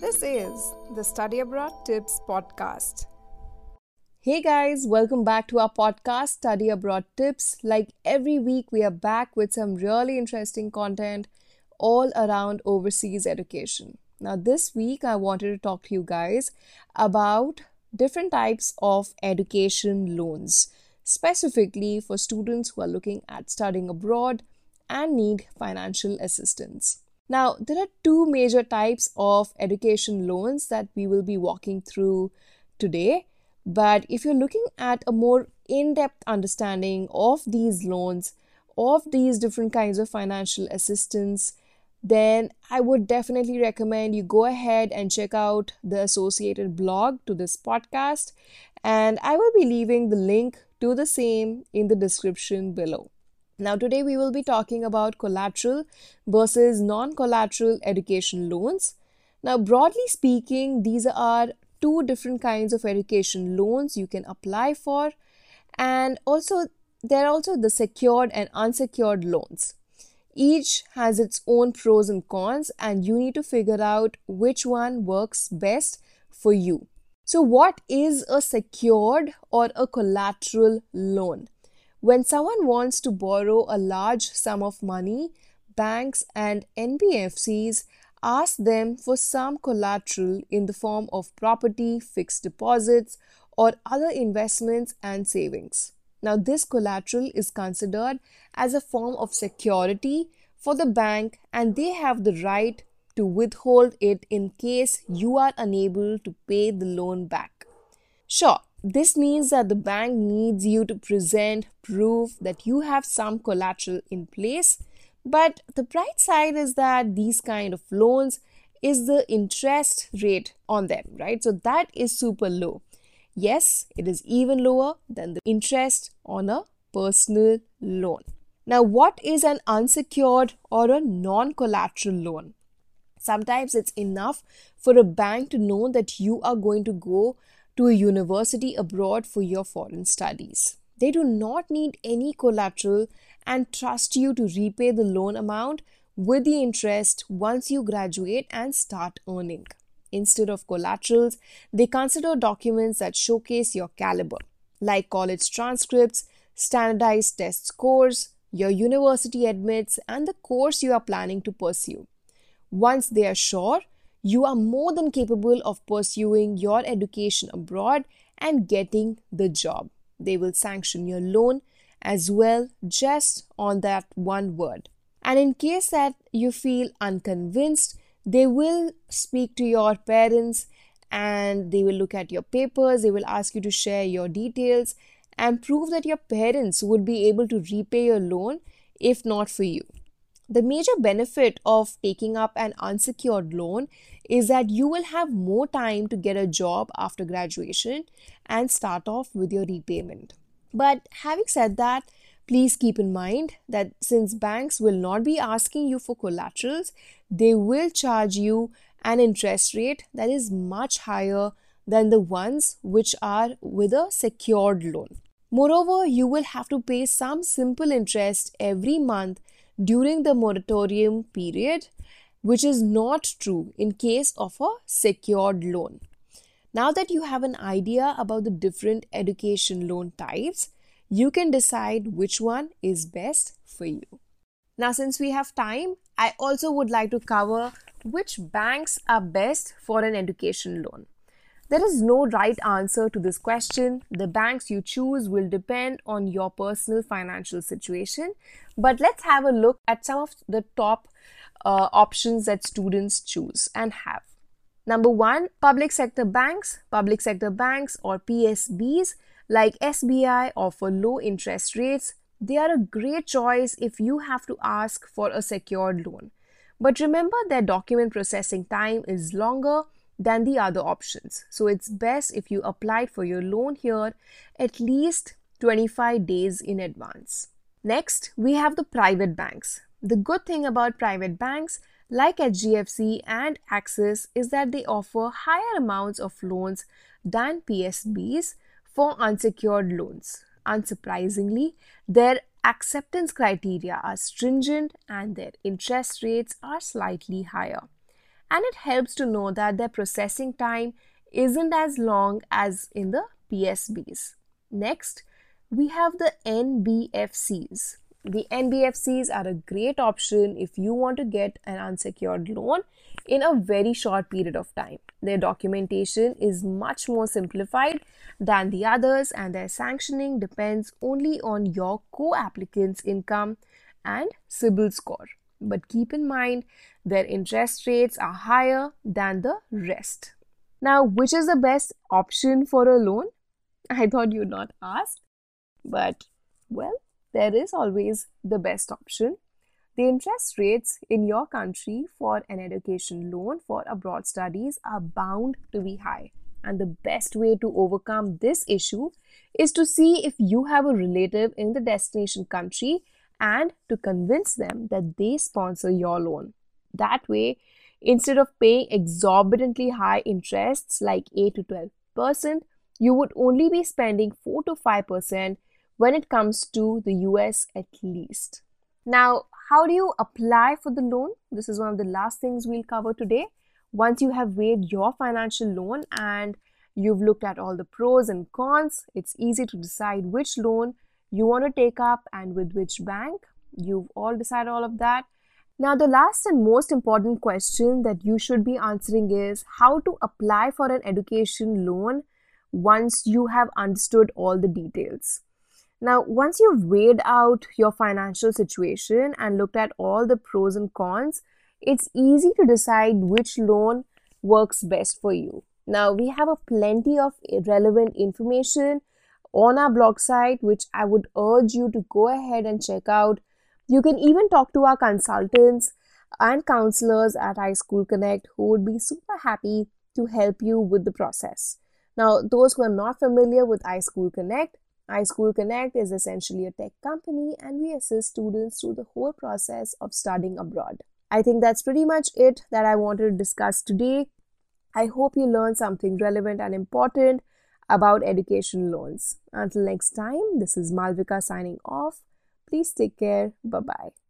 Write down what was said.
This is the Study Abroad Tips Podcast. Hey guys, welcome back to our podcast, Study Abroad Tips. Like every week, we are back with some really interesting content all around overseas education. Now, this week, I wanted to talk to you guys about different types of education loans, specifically for students who are looking at studying abroad and need financial assistance. Now, there are two major types of education loans that we will be walking through today. But if you're looking at a more in depth understanding of these loans, of these different kinds of financial assistance, then I would definitely recommend you go ahead and check out the associated blog to this podcast. And I will be leaving the link to the same in the description below. Now, today we will be talking about collateral versus non collateral education loans. Now, broadly speaking, these are two different kinds of education loans you can apply for, and also there are also the secured and unsecured loans. Each has its own pros and cons, and you need to figure out which one works best for you. So, what is a secured or a collateral loan? When someone wants to borrow a large sum of money, banks and NBFCs ask them for some collateral in the form of property, fixed deposits, or other investments and savings. Now, this collateral is considered as a form of security for the bank, and they have the right to withhold it in case you are unable to pay the loan back. Sure, this means that the bank needs you to present proof that you have some collateral in place. But the bright side is that these kind of loans is the interest rate on them, right? So that is super low. Yes, it is even lower than the interest on a personal loan. Now, what is an unsecured or a non collateral loan? Sometimes it's enough for a bank to know that you are going to go to a university abroad for your foreign studies. They do not need any collateral and trust you to repay the loan amount with the interest once you graduate and start earning. Instead of collaterals, they consider documents that showcase your caliber, like college transcripts, standardized test scores, your university admits, and the course you are planning to pursue. Once they are sure, you are more than capable of pursuing your education abroad and getting the job. They will sanction your loan as well just on that one word. And in case that you feel unconvinced, they will speak to your parents and they will look at your papers, they will ask you to share your details and prove that your parents would be able to repay your loan if not for you. The major benefit of taking up an unsecured loan is that you will have more time to get a job after graduation and start off with your repayment. But having said that, please keep in mind that since banks will not be asking you for collaterals, they will charge you an interest rate that is much higher than the ones which are with a secured loan. Moreover, you will have to pay some simple interest every month during the moratorium period, which is not true in case of a secured loan. Now that you have an idea about the different education loan types, you can decide which one is best for you. Now, since we have time, I also would like to cover which banks are best for an education loan. There is no right answer to this question. The banks you choose will depend on your personal financial situation. But let's have a look at some of the top uh, options that students choose and have. Number one, public sector banks. Public sector banks or PSBs like SBI offer low interest rates. They are a great choice if you have to ask for a secured loan. But remember, their document processing time is longer than the other options. So it's best if you applied for your loan here at least 25 days in advance. Next, we have the private banks. The good thing about private banks like HDFC and Axis is that they offer higher amounts of loans than PSBs for unsecured loans. Unsurprisingly, their acceptance criteria are stringent and their interest rates are slightly higher. And it helps to know that their processing time isn't as long as in the PSBs. Next, we have the NBFCs. The NBFCs are a great option if you want to get an unsecured loan in a very short period of time. Their documentation is much more simplified than the others, and their sanctioning depends only on your co applicant's income and CIBIL score. But keep in mind, their interest rates are higher than the rest. Now, which is the best option for a loan? I thought you'd not ask, but well, there is always the best option. The interest rates in your country for an education loan for abroad studies are bound to be high. And the best way to overcome this issue is to see if you have a relative in the destination country and to convince them that they sponsor your loan. That way, instead of paying exorbitantly high interests like 8 to 12%, you would only be spending 4 to 5% when it comes to the US at least. Now, how do you apply for the loan? This is one of the last things we'll cover today. Once you have weighed your financial loan and you've looked at all the pros and cons, it's easy to decide which loan you want to take up and with which bank. You've all decided all of that. Now, the last and most important question that you should be answering is how to apply for an education loan once you have understood all the details. Now, once you've weighed out your financial situation and looked at all the pros and cons, it's easy to decide which loan works best for you. Now, we have a plenty of relevant information on our blog site, which I would urge you to go ahead and check out. You can even talk to our consultants and counselors at iSchool Connect who would be super happy to help you with the process. Now, those who are not familiar with iSchool Connect, iSchool Connect is essentially a tech company and we assist students through the whole process of studying abroad. I think that's pretty much it that I wanted to discuss today. I hope you learned something relevant and important about education loans. Until next time, this is Malvika signing off. Please take care. Bye bye.